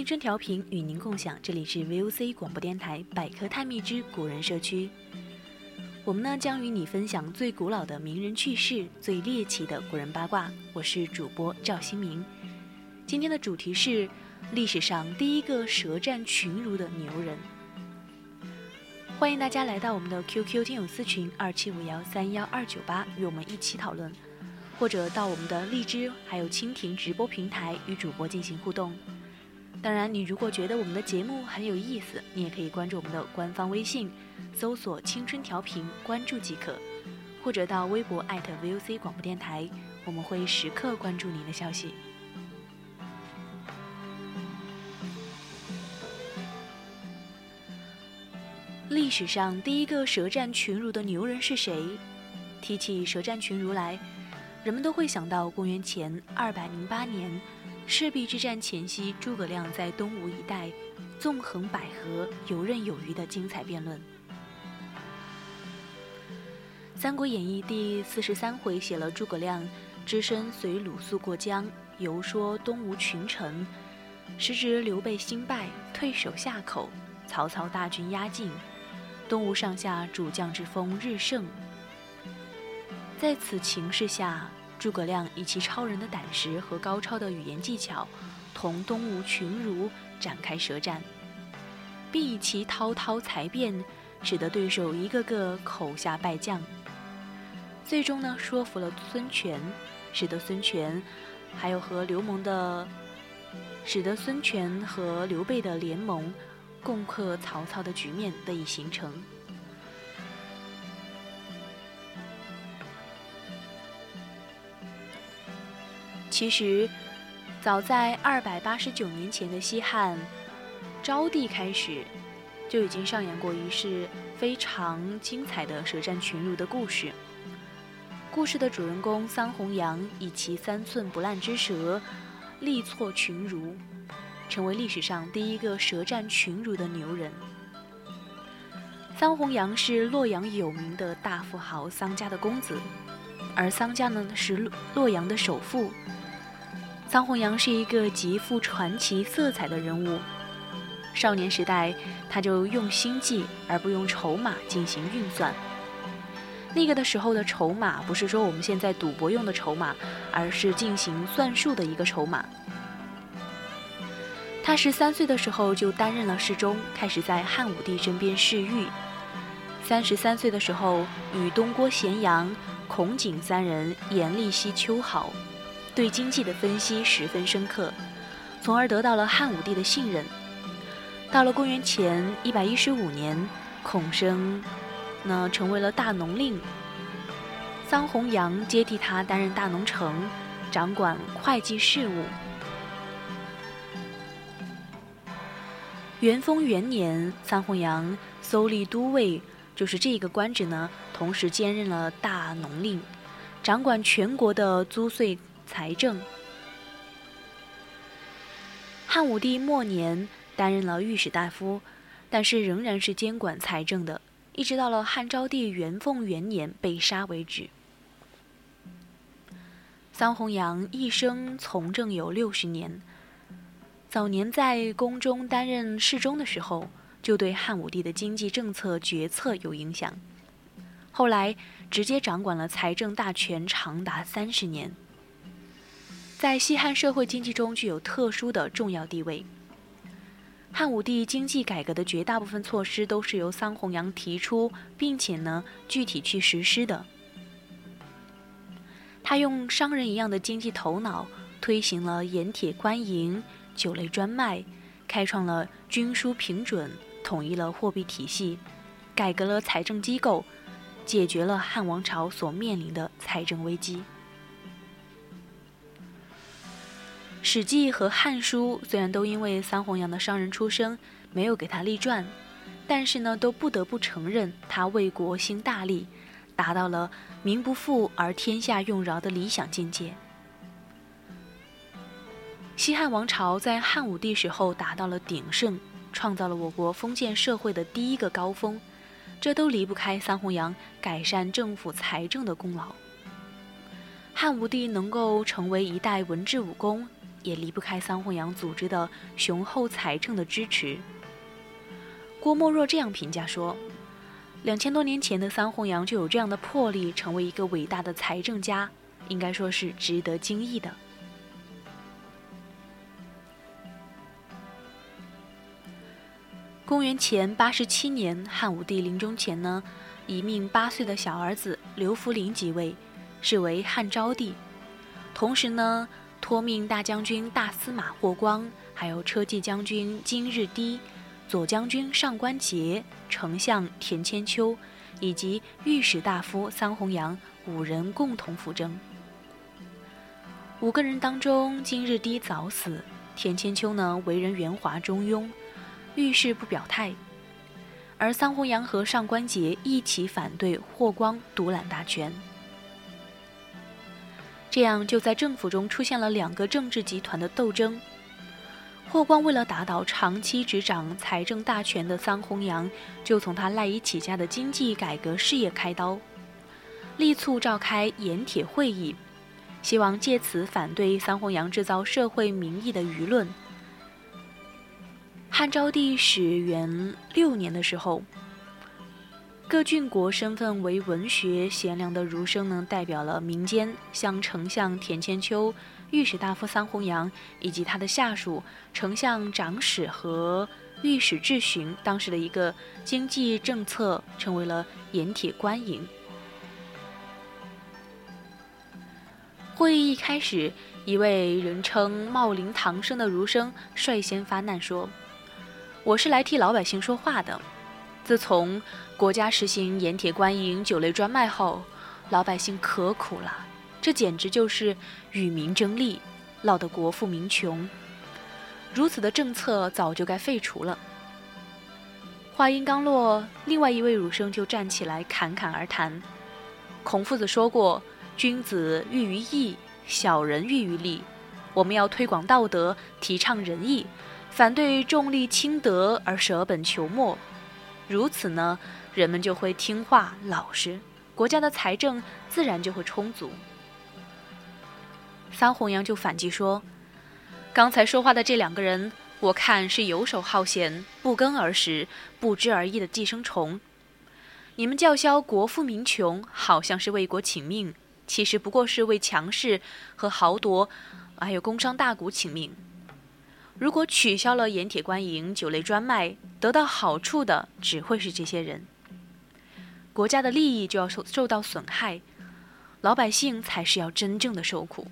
青春调频与您共享，这里是 VOC 广播电台百科探秘之古人社区。我们呢将与你分享最古老的名人趣事、最猎奇的古人八卦。我是主播赵新明。今天的主题是历史上第一个舌战群儒的牛人。欢迎大家来到我们的 QQ 听友私群二七五幺三幺二九八，与我们一起讨论，或者到我们的荔枝还有蜻蜓直播平台与主播进行互动。当然，你如果觉得我们的节目很有意思，你也可以关注我们的官方微信，搜索“青春调频”，关注即可；或者到微博 @VOC 广播电台，我们会时刻关注您的消息。历史上第一个舌战群儒的牛人是谁？提起舌战群儒来，人们都会想到公元前二百零八年。赤壁之战前夕，诸葛亮在东吴一带纵横捭阖、游刃有余的精彩辩论。《三国演义》第四十三回写了诸葛亮只身随鲁肃过江，游说东吴群臣，时值刘备新败，退守夏口，曹操大军压境，东吴上下主将之风日盛。在此情势下，诸葛亮以其超人的胆识和高超的语言技巧，同东吴群儒展开舌战，并以其滔滔才辩，使得对手一个个口下败将。最终呢，说服了孙权，使得孙权还有和刘蒙的，使得孙权和刘备的联盟攻克曹操的局面得以形成。其实，早在二百八十九年前的西汉昭帝开始，就已经上演过一世非常精彩的舌战群儒的故事。故事的主人公桑弘羊以其三寸不烂之舌力挫群儒，成为历史上第一个舌战群儒的牛人。桑弘羊是洛阳有名的大富豪桑家的公子，而桑家呢是洛阳的首富。桑弘羊是一个极富传奇色彩的人物。少年时代，他就用心计而不用筹码进行运算。那个的时候的筹码，不是说我们现在赌博用的筹码，而是进行算术的一个筹码。他十三岁的时候就担任了侍中，开始在汉武帝身边侍御。三十三岁的时候，与东郭咸阳、孔景三人严厉西秋毫。对经济的分析十分深刻，从而得到了汉武帝的信任。到了公元前一百一十五年，孔生呢成为了大农令，桑弘羊接替他担任大农丞，掌管会计事务。元丰元年，桑弘羊搜立都尉，就是这个官职呢，同时兼任了大农令，掌管全国的租税。财政。汉武帝末年担任了御史大夫，但是仍然是监管财政的，一直到了汉昭帝元凤元年被杀为止。桑弘羊一生从政有六十年，早年在宫中担任侍中的时候，就对汉武帝的经济政策决策有影响，后来直接掌管了财政大权，长达三十年。在西汉社会经济中具有特殊的重要地位。汉武帝经济改革的绝大部分措施都是由桑弘羊提出，并且呢具体去实施的。他用商人一样的经济头脑，推行了盐铁官营、酒类专卖，开创了均输平准，统一了货币体系，改革了财政机构，解决了汉王朝所面临的财政危机。《史记》和《汉书》虽然都因为桑弘羊的商人出身没有给他立传，但是呢，都不得不承认他为国兴大利，达到了民不富而天下用饶的理想境界。西汉王朝在汉武帝时候达到了鼎盛，创造了我国封建社会的第一个高峰，这都离不开桑弘羊改善政府财政的功劳。汉武帝能够成为一代文治武功。也离不开桑弘羊组织的雄厚财政的支持。郭沫若这样评价说：“两千多年前的桑弘羊就有这样的魄力，成为一个伟大的财政家，应该说是值得惊异的。”公元前八十七年，汉武帝临终前呢，已命八岁的小儿子刘弗陵即位，是为汉昭帝，同时呢。托命大将军大司马霍光，还有车骑将军金日低，左将军上官桀，丞相田千秋，以及御史大夫桑弘羊五人共同辅政。五个人当中，金日低早死，田千秋呢为人圆滑中庸，遇事不表态，而桑弘羊和上官桀一起反对霍光独揽大权。这样，就在政府中出现了两个政治集团的斗争。霍光为了打倒长期执掌财政大权的桑弘羊，就从他赖以起家的经济改革事业开刀，力促召开盐铁会议，希望借此反对桑弘羊制造社会民意的舆论。汉昭帝始元六年的时候。各郡国身份为文学贤良的儒生呢，代表了民间，像丞相田千秋、御史大夫桑弘羊以及他的下属丞相长史和御史质询，当时的一个经济政策成为了盐铁官营。会议一开始，一位人称茂林唐生的儒生率先发难说：“我是来替老百姓说话的。”自从国家实行盐铁官营、酒类专卖后，老百姓可苦了，这简直就是与民争利，闹得国富民穷。如此的政策早就该废除了。话音刚落，另外一位儒生就站起来侃侃而谈：“孔夫子说过，君子喻于义，小人喻于利。我们要推广道德，提倡仁义，反对重利轻德而舍本求末。”如此呢，人们就会听话老实，国家的财政自然就会充足。桑弘羊就反击说：“刚才说话的这两个人，我看是游手好闲、不耕而食、不知而意的寄生虫。你们叫嚣国富民穷，好像是为国请命，其实不过是为强势和豪夺，还有工商大贾请命。”如果取消了盐铁官营、酒类专卖，得到好处的只会是这些人，国家的利益就要受受到损害，老百姓才是要真正的受苦。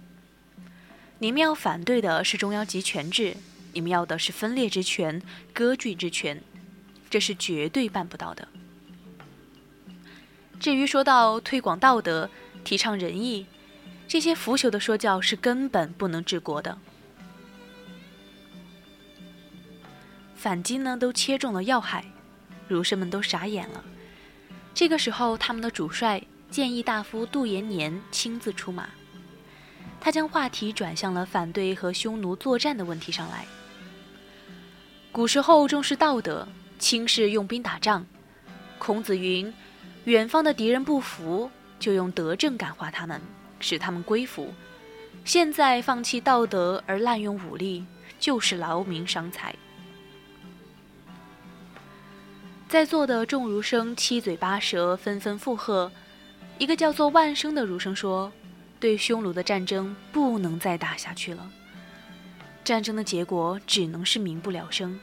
你们要反对的是中央集权制，你们要的是分裂之权、割据之权，这是绝对办不到的。至于说到推广道德、提倡仁义，这些腐朽的说教是根本不能治国的。反击呢，都切中了要害，儒生们都傻眼了。这个时候，他们的主帅建议大夫杜延年亲自出马，他将话题转向了反对和匈奴作战的问题上来。古时候重视道德，轻视用兵打仗。孔子云：“远方的敌人不服，就用德政感化他们，使他们归服。”现在放弃道德而滥用武力，就是劳民伤财。在座的众儒生七嘴八舌，纷纷附和。一个叫做万生的儒生说：“对匈奴的战争不能再打下去了，战争的结果只能是民不聊生。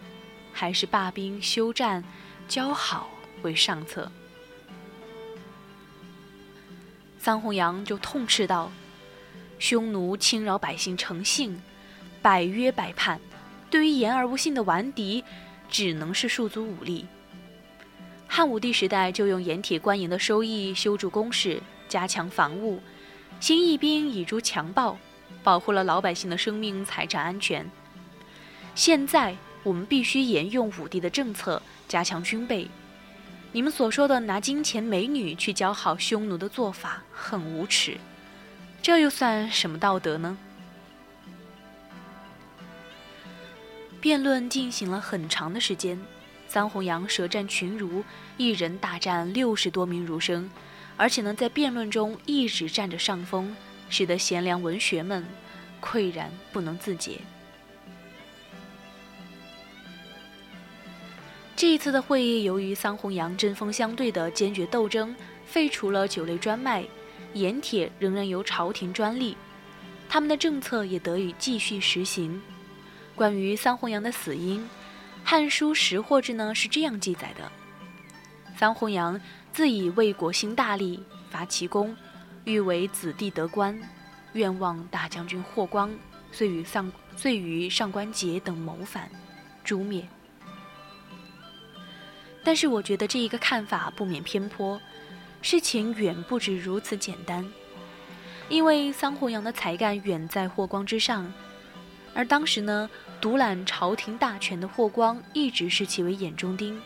还是罢兵休战、交好为上策。桑弘羊就痛斥道：“匈奴侵扰百姓诚信，百约百叛，对于言而无信的顽敌，只能是束足武力。汉武帝时代就用盐铁官营的收益修筑工事，加强防务，兴义兵以诛强暴，保护了老百姓的生命财产安全。现在我们必须沿用武帝的政策，加强军备。”你们所说的拿金钱美女去交好匈奴的做法很无耻，这又算什么道德呢？辩论进行了很长的时间，桑弘羊舌战群儒，一人大战六十多名儒生，而且呢在辩论中一直占着上风，使得贤良文学们喟然不能自解。这一次的会议，由于桑弘羊针锋相对的坚决斗争，废除了酒类专卖，盐铁仍然由朝廷专利，他们的政策也得以继续实行。关于桑弘羊的死因，《汉书·识货志》呢是这样记载的：桑弘羊自以为国兴大利，伐齐公，欲为子弟得官，愿望大将军霍光，遂与上遂与上官桀等谋反，诛灭。但是我觉得这一个看法不免偏颇，事情远不止如此简单。因为桑弘羊的才干远在霍光之上，而当时呢，独揽朝廷大权的霍光一直视其为眼中钉。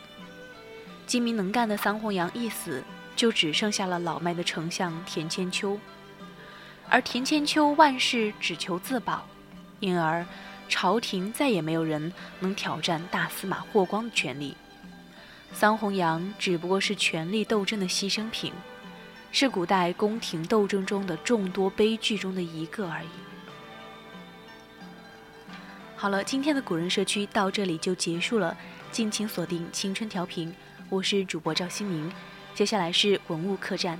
精明能干的桑弘羊一死，就只剩下了老迈的丞相田千秋，而田千秋万事只求自保，因而朝廷再也没有人能挑战大司马霍光的权力。桑弘羊只不过是权力斗争的牺牲品，是古代宫廷斗争中的众多悲剧中的一个而已。好了，今天的古人社区到这里就结束了，敬请锁定青春调频，我是主播赵新明，接下来是文物客栈。